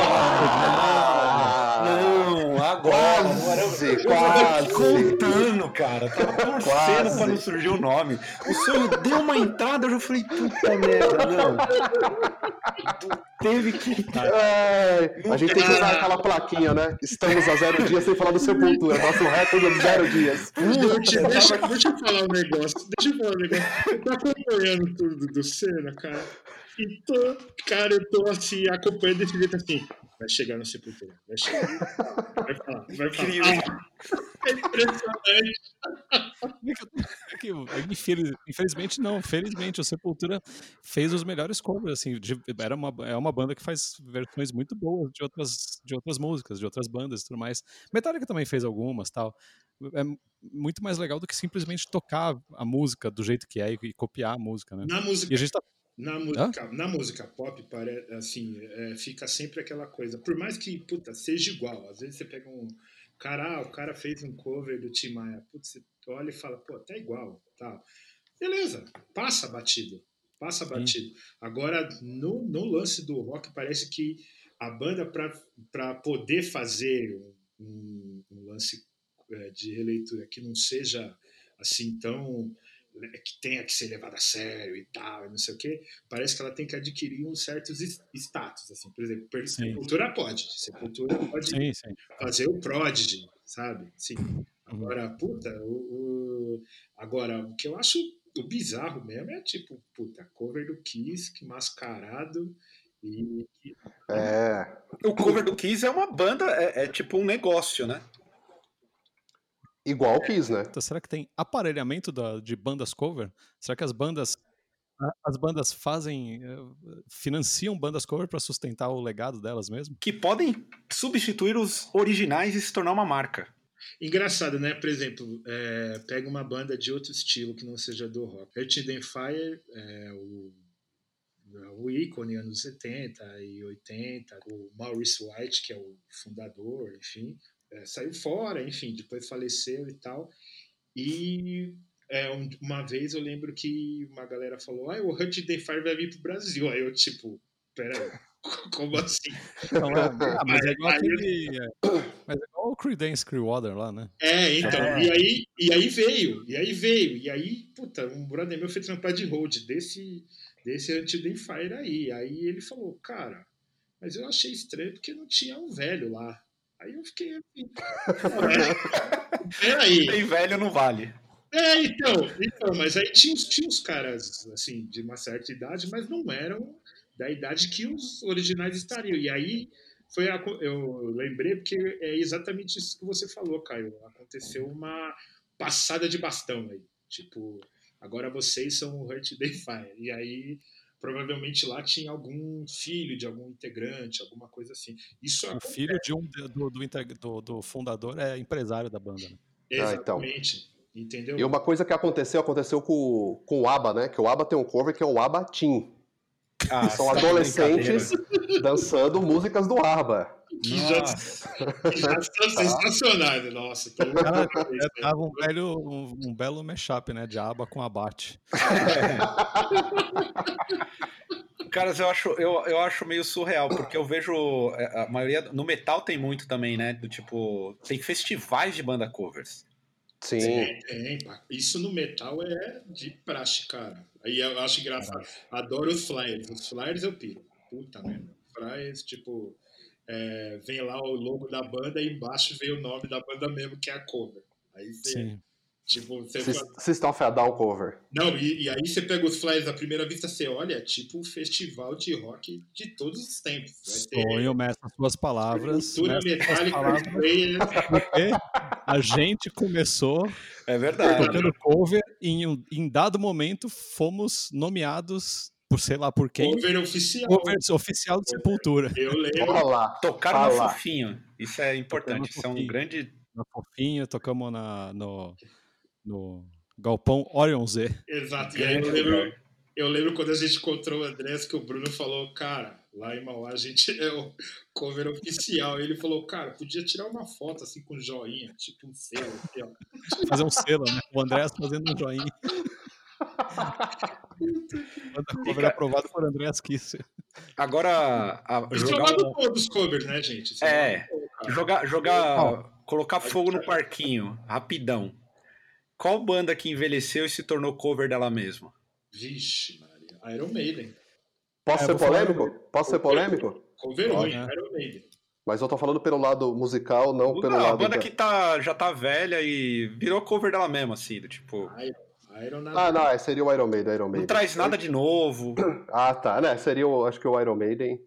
Ah, não, não, agora. Quase, eu, quase. Eu contando, cara. Tava torcendo pra não surgir o nome. O senhor deu uma entrada, eu já falei, puta merda, não. Teve que. É, a gente tem que usar aquela plaquinha, né? Estamos a zero dias sem falar do sepultura. Nosso recorde é zero dias. Puta, deixa, deixa eu falar um negócio. Deixa eu falar um negócio. Tô acompanhando tudo do Senna, cara. E tô, cara, eu tô assim, acompanhando desse jeito assim. Vai chegar no Sepultura. Vai chegar. Vai falar. Vai falar. É impressionante. Infelizmente não, felizmente o Sepultura fez os melhores covers, assim, de, era uma, é uma banda que faz versões muito boas de outras, de outras músicas, de outras bandas e tudo mais. Metallica também fez algumas, tal. É muito mais legal do que simplesmente tocar a música do jeito que é e, e copiar a música, né? Na música. E a gente tá na música, na música pop, pare, assim, é, fica sempre aquela coisa. Por mais que, puta, seja igual. Às vezes você pega um. Cara, ah, o cara fez um cover do Tim Maia. Putz, você olha e fala, pô, tá igual. Tá. Beleza, passa batido. Passa batido. Sim. Agora, no, no lance do rock, parece que a banda, para poder fazer um, um lance é, de releitura que não seja assim tão que tenha que ser levada a sério e tal, não sei o quê, parece que ela tem que adquirir uns certos status, assim, por exemplo, Sepultura pode, Sepultura pode sim, sim. fazer o Prodigy, sabe? Sim. Uhum. Agora, puta, o, o, agora, o que eu acho o bizarro mesmo é tipo, puta, cover do Kiss, que mascarado e... É... O cover do Kiss é uma banda, é, é tipo um negócio, né? Igual o Kiss, né? Então, será que tem aparelhamento da, de bandas cover? Será que as bandas as bandas fazem eh, financiam bandas cover para sustentar o legado delas mesmo? Que podem substituir os originais e se tornar uma marca. Engraçado, né? Por exemplo, é, pega uma banda de outro estilo que não seja do rock. Earth, Wind Fire é o, o ícone anos 70 e 80, o Maurice White, que é o fundador, enfim, é, saiu fora, enfim, depois faleceu e tal. E é, uma vez eu lembro que uma galera falou: ah, o Hunt the Fire vai vir pro Brasil. Aí eu, tipo, peraí, como assim? Não, é, ah, mas, é igual aquele, é, mas é igual o Creedence Clearwater lá, né? É, então, é. E, aí, e aí veio, e aí veio, e aí, puta, um brother meu foi trampar de road desse, desse Hunt the Fire aí. Aí ele falou, cara, mas eu achei estranho porque não tinha um velho lá. Aí eu fiquei assim, peraí. Tem velho não vale. É, então, então, mas aí tinha, tinha uns caras, assim, de uma certa idade, mas não eram da idade que os originais estariam. E aí foi a, eu lembrei porque é exatamente isso que você falou, Caio. Aconteceu uma passada de bastão aí. Tipo, agora vocês são o Hurt Day Fire. E aí provavelmente lá tinha algum filho de algum integrante, alguma coisa assim. Isso o acontece. filho de um do, do, do, do, fundador é empresário da banda. Né? Exatamente. Ah, então. Entendeu? E uma coisa que aconteceu, aconteceu com, com o ABBA, né? Que o ABBA tem um cover que é o ABBA Team. Ah, são tá adolescentes dançando músicas do ABBA. Que já, já estão sensacionais, nossa. Cara, tava um, velho, um, um, belo mashup, né? De aba com abate. Caras, eu acho, eu, eu acho meio surreal, porque eu vejo. É, a maioria. No metal tem muito também, né? Do tipo. Tem festivais de banda covers. Sim. Tem, tem. Isso no metal é de praxe, cara. Aí eu acho engraçado. Adoro os flyers. Os flyers eu piro. Puta merda. Flyers, tipo, é, vem lá o logo da banda e embaixo vem o nome da banda mesmo, que é a cover. Aí você. Sim. Tipo, você System of a Down cover. Não, e, e, aí você pega os flyers à primeira vista, você olha, é tipo um festival de rock de todos os tempos. Vai ter... Sonho, mestre, as suas palavras. Cultura metálica, palavras. a gente começou é verdade. tocando cover e em, em dado momento fomos nomeados por sei lá por quem. Cover oficial. Cover oficial de Sepultura. Eu lembro. Olá, Tocaram no fofinho. Isso é importante. Isso é um grande. No fofinho, tocamos na, no, no Galpão Orion Z. Exato. E aí eu lembro, eu lembro quando a gente encontrou o Andrés que o Bruno falou, cara, lá em Mauá a gente é o cover oficial. E ele falou, cara, podia tirar uma foto assim com joinha, tipo um selo. Assim, ó. Fazer um selo, né? O Andrés fazendo um joinha. Banda cover aprovado por Andrés Kisser. Agora. A, jogar um... todos os covers, né, gente? Isso é. é jogar. jogar colocar fogo no parquinho, rapidão. Qual banda que envelheceu e se tornou cover dela mesma? Vixe, Maria. Iron Maiden. Posso é, ser polêmico? Falar... Posso ser polêmico? Coverou, né? Iron Maiden. Mas eu tô falando pelo lado musical, não, não pelo lado. A banda que tá, já tá velha e virou cover dela mesma, assim, do tipo. Iron, ah, não, é, seria o Iron Maiden, Iron Maiden. Não traz nada de novo. Ah, tá, né? Seria, o, acho que o Iron Maiden.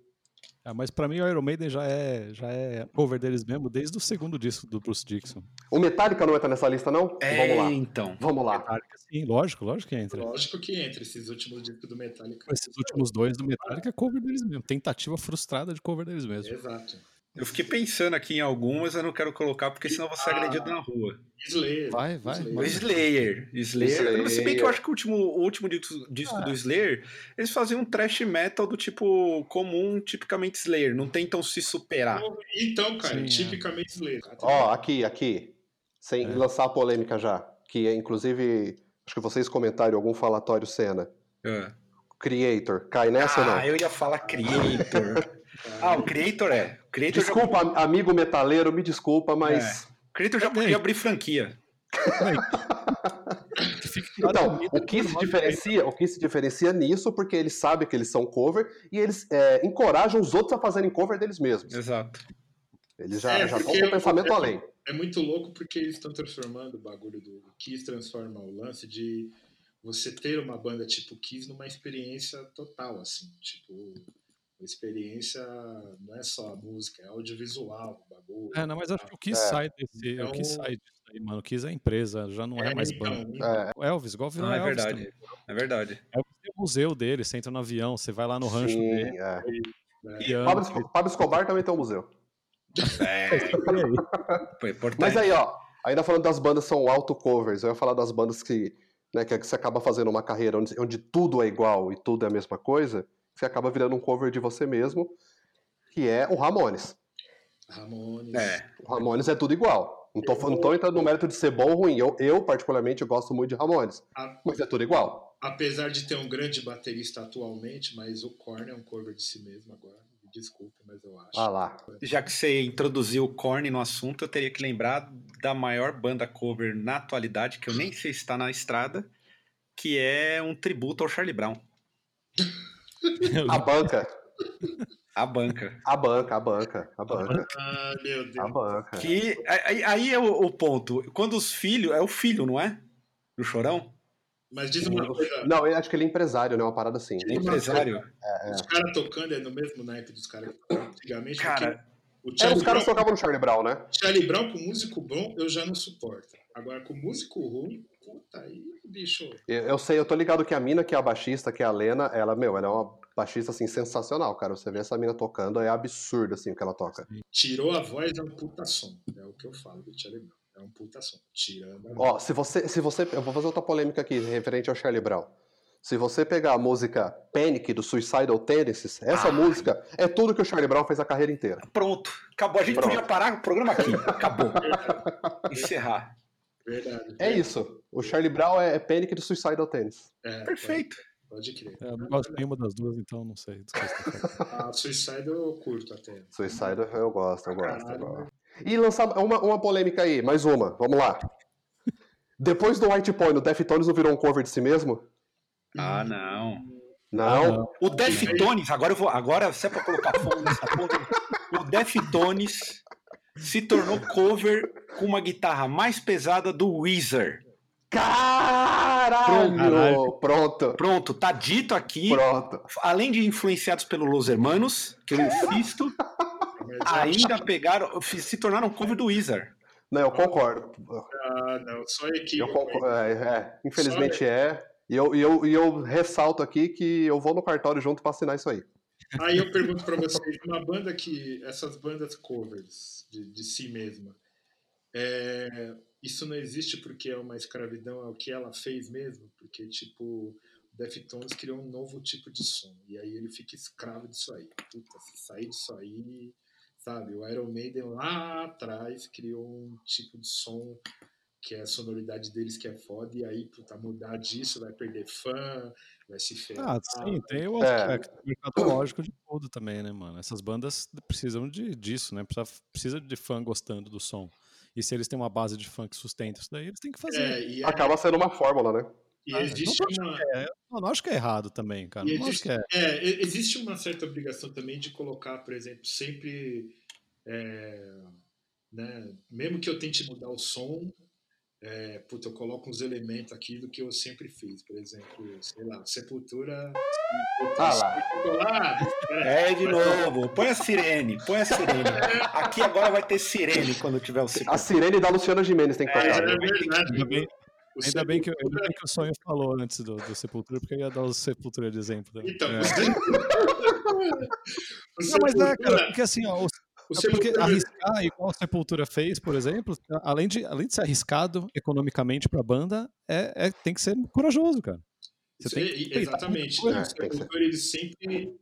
Ah, mas para mim o Iron Maiden já é, já é cover deles mesmo desde o segundo disco do Bruce Dixon. O Metallica não entra nessa lista, não? É, Vamos lá. então. Vamos lá. Metallica, sim, lógico, lógico que entra. Lógico que entra, esses últimos discos do Metallica. Esses últimos dois do Metallica é cover deles mesmo. Tentativa frustrada de cover deles mesmo. Exato. Eu fiquei pensando aqui em algumas, eu não quero colocar porque senão você ah, agredido na rua. Slayer. Vai, vai. Slayer. Slayer. Slayer. Slayer. Se bem que eu acho que o último, o último disco ah. do Slayer, eles faziam um trash metal do tipo comum, tipicamente Slayer. Não tentam se superar. Então, cara, Sim, é. tipicamente é. Slayer. Ó, oh, aqui, aqui. Sem é. lançar a polêmica já. Que é, inclusive, acho que vocês comentaram algum falatório cena. É. Creator. Cai nessa ah, ou não? Ah, eu ia falar Creator. Ah, o Creator é. O Creator desculpa, já... amigo metaleiro, me desculpa, mas. É. O Creator já podia abrir franquia. então, o que se diferencia, o que se diferencia nisso, porque eles sabem que eles são cover e eles é, encorajam os outros a fazerem cover deles mesmos. Exato. Eles já, é, já estão com o pensamento é, além. É muito louco porque eles estão transformando o bagulho do Kiss transforma o lance de você ter uma banda tipo Kiss numa experiência total, assim, tipo a experiência não é só a música, é audiovisual, o bagulho. É, não, mas acho que o que é. sai desse, então, o que sai disso aí, mano. Kiss é empresa, já não é, é mais então, banda. Então. É. O Elvis, igual virou ah, é Elvis. Verdade. É verdade. Elvis tem o museu dele, você entra no avião, você vai lá no rancho Sim, dele. É. E, é. Pablo, Pablo Escobar também tem um museu. É. Foi importante. Mas aí, ó, ainda falando das bandas são auto-covers, eu ia falar das bandas que, né, que você acaba fazendo uma carreira onde, onde tudo é igual e tudo é a mesma coisa, você acaba virando um cover de você mesmo, que é o Ramones. Ramones. É. O Ramones é tudo igual. Não tô, não tô entrando no mérito de ser bom ou ruim. Eu, eu particularmente, eu gosto muito de Ramones. A... Mas é tudo igual. Apesar de ter um grande baterista atualmente, mas o Korn é um cover de si mesmo agora. Desculpa, mas eu acho. Ah lá. Já que você introduziu o Korn no assunto, eu teria que lembrar da maior banda cover na atualidade, que eu nem sei se está na estrada, que é um tributo ao Charlie Brown. A banca. A banca. A banca, a banca, a banca. Ah, meu Deus. A banca. Que, aí, aí é o, o, ponto. Quando os filhos. É o filho, não é? Do chorão? Mas diz uma coisa. Não, eu acho que ele é empresário, né? Uma parada assim. É empresário? É, é. Os caras tocando é no mesmo naipe dos caras antigamente. Cara. O é, os caras tocavam no Charlie Brown, né? Charlie Brown com músico bom, eu já não suporto. Agora, com músico ruim, puta aí, bicho. Eu, eu, sei, eu tô ligado que a mina, que é a baixista, que é a Lena, ela, meu, ela é uma baixista, assim, sensacional, cara. Você vê essa mina tocando, é absurdo, assim, o que ela toca. Tirou a voz, é um puta som. É o que eu falo do Charlie Brown. É um puta som. Tirando a Ó, se você, se você... Eu vou fazer outra polêmica aqui, referente ao Charlie Brown. Se você pegar a música Panic do Suicidal Tendencies, essa ah. música é tudo que o Charlie Brown fez a carreira inteira. Pronto. Acabou. A gente Pronto. podia parar o programa aqui. Acabou. Encerrar. Verdade. É isso. O Charlie Brown é Panic do Suicidal Tennis. É, Perfeito. Pode, pode crer. É, eu não gosto nenhuma das duas, então não sei. a Suicide eu curto até. Suicide eu gosto, eu gosto. Eu gosto. E lançar uma, uma polêmica aí, mais uma. Vamos lá. Depois do White Point, o Deftones não virou um cover de si mesmo? Ah, não. Não. O Deftones, agora eu vou. Agora, se é pra colocar fogo nessa porra, o Deftones se tornou cover com uma guitarra mais pesada do Weezer. Caralho! Pronto. Pronto, tá dito aqui. Pronto. Além de influenciados pelo Los Hermanos, que eu insisto, ainda pegaram, se tornaram cover do Weezer. Não, eu concordo. Ah, não, só equipe. Eu concordo, é, é, infelizmente é. E eu, e, eu, e eu ressalto aqui que eu vou no cartório junto para assinar isso aí. Aí eu pergunto para vocês, uma banda que essas bandas covers de, de si mesma, é, isso não existe porque é uma escravidão, é o que ela fez mesmo, porque tipo Deftones criou um novo tipo de som e aí ele fica escravo disso aí. Puta, se sair disso aí, sabe? O Iron Maiden lá atrás criou um tipo de som que é a sonoridade deles que é foda, e aí, puta, mudar disso vai perder fã, vai se ferrar. Ah, sim, tem o aspecto é. mercadológico de tudo também, né, mano? Essas bandas precisam de, disso, né? Precisa, precisa de fã gostando do som. E se eles têm uma base de fã que sustenta isso daí, eles têm que fazer. É, é... Acaba sendo uma fórmula, né? E ah, existe não, uma... é, não, acho que é errado também, cara. Existe, é. é. existe uma certa obrigação também de colocar, por exemplo, sempre. É, né, mesmo que eu tente mudar o som, é, puta, eu coloco uns elementos aqui do que eu sempre fiz. Por exemplo, sei lá, Sepultura. Ah lá. é, de novo. Põe a sirene, põe a sirene. Aqui agora vai ter sirene quando tiver o Sepultura. A sirene da Luciana Gimenez tem que tocar. É, é verdade. Ainda bem, ainda bem, que, ainda bem que o sonho falou antes do, do Sepultura, porque eu ia dar o Sepultura de exemplo. Também. Então, é. Não, mas é, cara, porque assim, ó, é porque arriscar, igual a Sepultura fez, por exemplo, além de, além de ser arriscado economicamente para a banda, é, é, tem que ser corajoso, cara. Você que exatamente. Né? O Sepultura, ele sempre.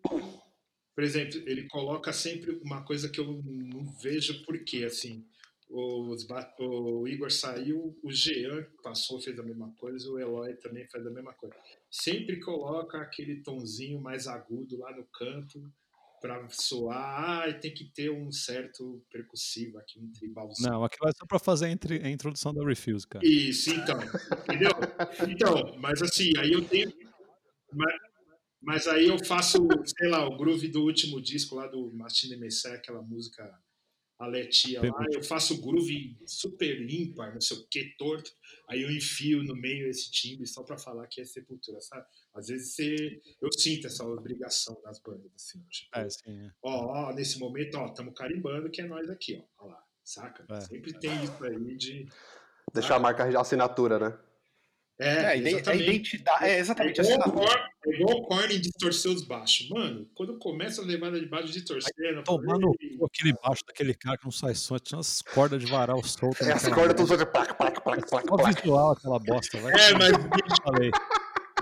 Por exemplo, ele coloca sempre uma coisa que eu não vejo porquê, assim. Os, o Igor saiu, o Jean passou, fez a mesma coisa, o Eloy também faz a mesma coisa. Sempre coloca aquele tonzinho mais agudo lá no canto, para soar, ah, tem que ter um certo percussivo aqui, um tribalzinho. Não, aquilo é só para fazer entre, a introdução da Refuse, cara. Isso, então, entendeu? Então, mas assim, aí eu tenho. Mas, mas, aí eu faço, sei lá, o groove do último disco lá do Martin Messé, aquela música a Letia lá, eu faço groove super ímpar, não sei o que, torto, aí eu enfio no meio esse timbre só para falar que é Sepultura, sabe? Às vezes você, eu sinto essa obrigação das bandas, assim, tipo, é, sim, é. Ó, ó, nesse momento, ó, estamos carimbando que é nós aqui, ó, ó lá, saca? É, Sempre tem isso aí de... Deixar a marca a assinatura, né? É, é a identidade. É exatamente é igual, é igual o Corning distorcer os baixos. Mano, quando começa a levada de baixo distorcendo. Tomando aquele baixo daquele cara que não sai som, tinha umas cordas de varal soltas. É, as cordas todas de placa, placa, placa, placa. Só visual aquela bosta, vai. É, mas. Falei.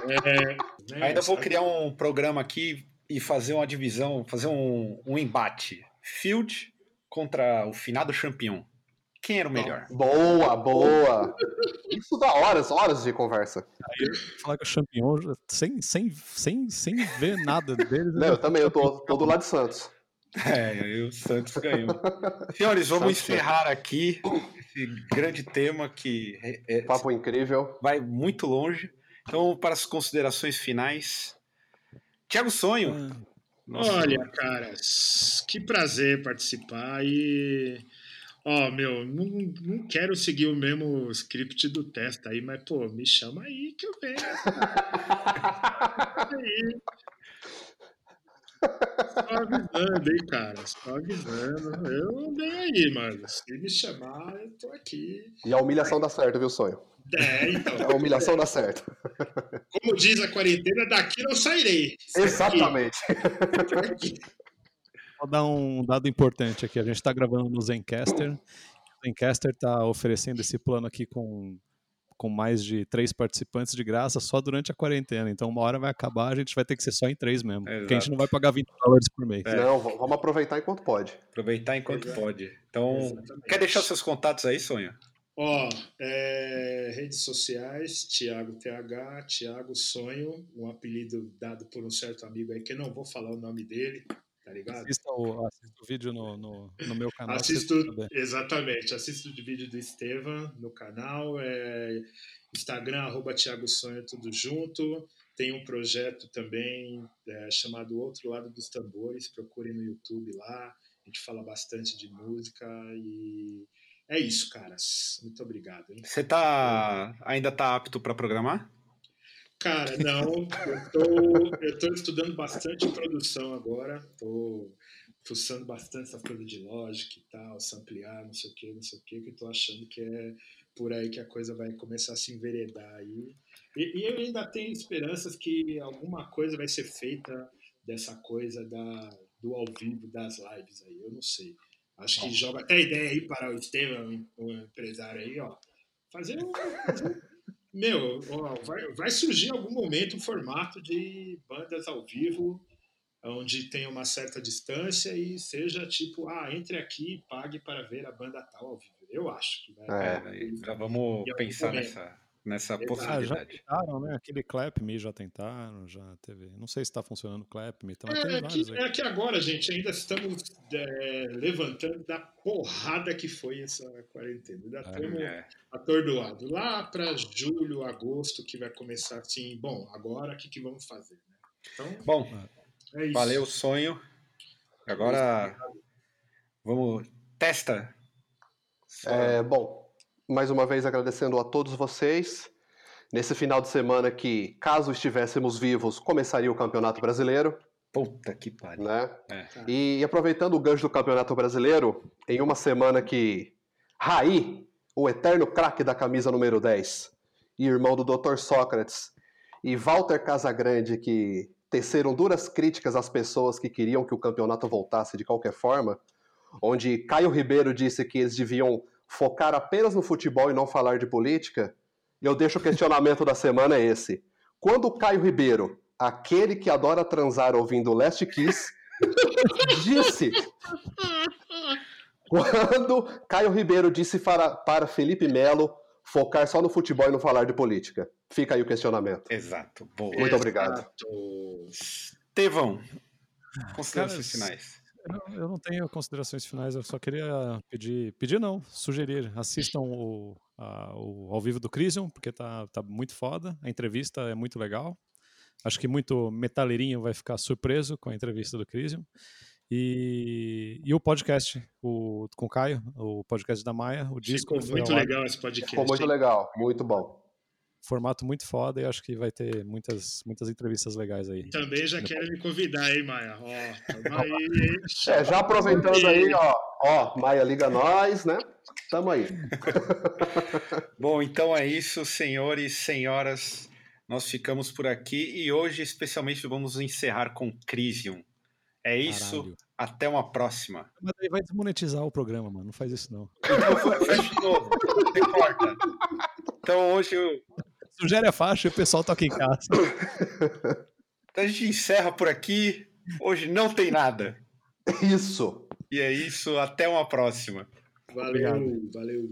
É, né, Ainda vou criar um programa aqui e fazer uma divisão, fazer um, um embate. Field contra o finado campeão. Quem era o melhor? Boa, boa. Isso dá horas, horas de conversa. Aí, falar que o Champignon, sem, sem, sem, sem ver nada dele. Não, eu também, eu tô, tô do lado de Santos. É, aí o Santos ganhou. Senhores, vamos Santos encerrar aqui esse grande tema que é, é, papo incrível, vai muito longe. Então, para as considerações finais, Tiago Sonho. Ah, olha, caras, que prazer participar e Ó, oh, meu, não, não quero seguir o mesmo script do teste aí, mas, pô, me chama aí que eu venho. aí. Só avisando, hein, cara. Só avisando. Eu venho aí, mano. Se me chamar, eu tô aqui. E a humilhação dá certo, viu, sonho? É, então. A humilhação dá certo. Como diz a quarentena, daqui não sairei. Exatamente. Vou dar um dado importante aqui. A gente está gravando no Zencaster. O Zencaster está oferecendo esse plano aqui com, com mais de três participantes de graça só durante a quarentena. Então, uma hora vai acabar, a gente vai ter que ser só em três mesmo. Exato. Porque a gente não vai pagar 20 dólares por mês. É. Não, vamos aproveitar enquanto pode. Aproveitar enquanto Exato. pode. Então, Exatamente. quer deixar seus contatos aí, Sonha? Ó, é, redes sociais, Thiago TH, Thiago Sonho, um apelido dado por um certo amigo aí, que eu não vou falar o nome dele, tá ligado? Assista o, assista o vídeo no, no, no meu canal. Assisto, exatamente, assisto o vídeo do Estevam no canal, é, Instagram, arroba Thiago Sonho, tudo junto. Tem um projeto também é, chamado Outro Lado dos Tambores, procurem no YouTube lá, a gente fala bastante de música e é isso, caras. Muito obrigado. Você tá ainda tá apto para programar? Cara, não. Eu tô estudando bastante produção agora. Tô fuçando bastante essa coisa de lógica e tal, samplear, não sei o que, não sei o que, que tô achando que é por aí que a coisa vai começar a se enveredar aí. E, e eu ainda tenho esperanças que alguma coisa vai ser feita dessa coisa da, do ao vivo das lives aí, eu não sei. Acho que joga até ideia aí para o Estevam, o empresário aí, ó. Fazer um. Meu, ó, vai, vai surgir em algum momento um formato de bandas ao vivo, onde tem uma certa distância e seja tipo, ah, entre aqui e pague para ver a banda tal ao vivo. Eu acho que vai. É, já vamos pensar nessa, nessa possibilidade. Ah, já tentaram, né? Aquele Clap.me já tentaram, já teve. Não sei se está funcionando o Clap.me. Então é, que, é que agora, gente, ainda estamos é, levantando da porrada que foi essa quarentena. Ainda estamos é. atordoados. Lá para julho, agosto, que vai começar assim, bom, agora o que, que vamos fazer? Né? Então, bom, é valeu o sonho. Agora vamos. Testa. É, bom, mais uma vez agradecendo a todos vocês. Nesse final de semana que, caso estivéssemos vivos, começaria o Campeonato Brasileiro. Puta que pariu. Né? É. E aproveitando o gancho do Campeonato Brasileiro, em uma semana que Raí, o eterno craque da camisa número 10, e irmão do Dr. Sócrates, e Walter Casagrande, que teceram duras críticas às pessoas que queriam que o campeonato voltasse de qualquer forma, onde Caio Ribeiro disse que eles deviam focar apenas no futebol e não falar de política, eu deixo o questionamento da semana é esse. Quando o Caio Ribeiro, aquele que adora transar ouvindo Last Kiss, disse. Quando Caio Ribeiro disse para, para Felipe Melo focar só no futebol e não falar de política. Fica aí o questionamento. Exato. Boa. Muito Exato. obrigado. Tevão, considerações finais. Eu, eu não tenho considerações finais, eu só queria pedir, pedir não, sugerir, assistam o, a, o ao vivo do Crisium, porque tá, tá muito foda, a entrevista é muito legal. Acho que muito metaleirinho vai ficar surpreso com a entrevista do Crisium. E, e o podcast o, com o Caio, o podcast da Maia, o disco. Ficou muito legal esse podcast. Ficou muito legal, muito bom. Formato muito foda e acho que vai ter muitas, muitas entrevistas legais aí. Também já quero me convidar, hein, Maia? Ó, aí. É, já aproveitando aí, ó, ó, Maia liga nós, né? Tamo aí. Bom, então é isso, senhores, senhoras. Nós ficamos por aqui e hoje, especialmente, vamos encerrar com Crisium. É isso. Caralho. Até uma próxima. Mas aí vai desmonetizar o programa, mano. Não faz isso, não. Então, fecha de novo. Não importa. Então hoje eu. Sugere a faixa e o pessoal toca em casa. Então a gente encerra por aqui. Hoje não tem nada. Isso. E é isso. Até uma próxima. Valeu, Obrigado. valeu.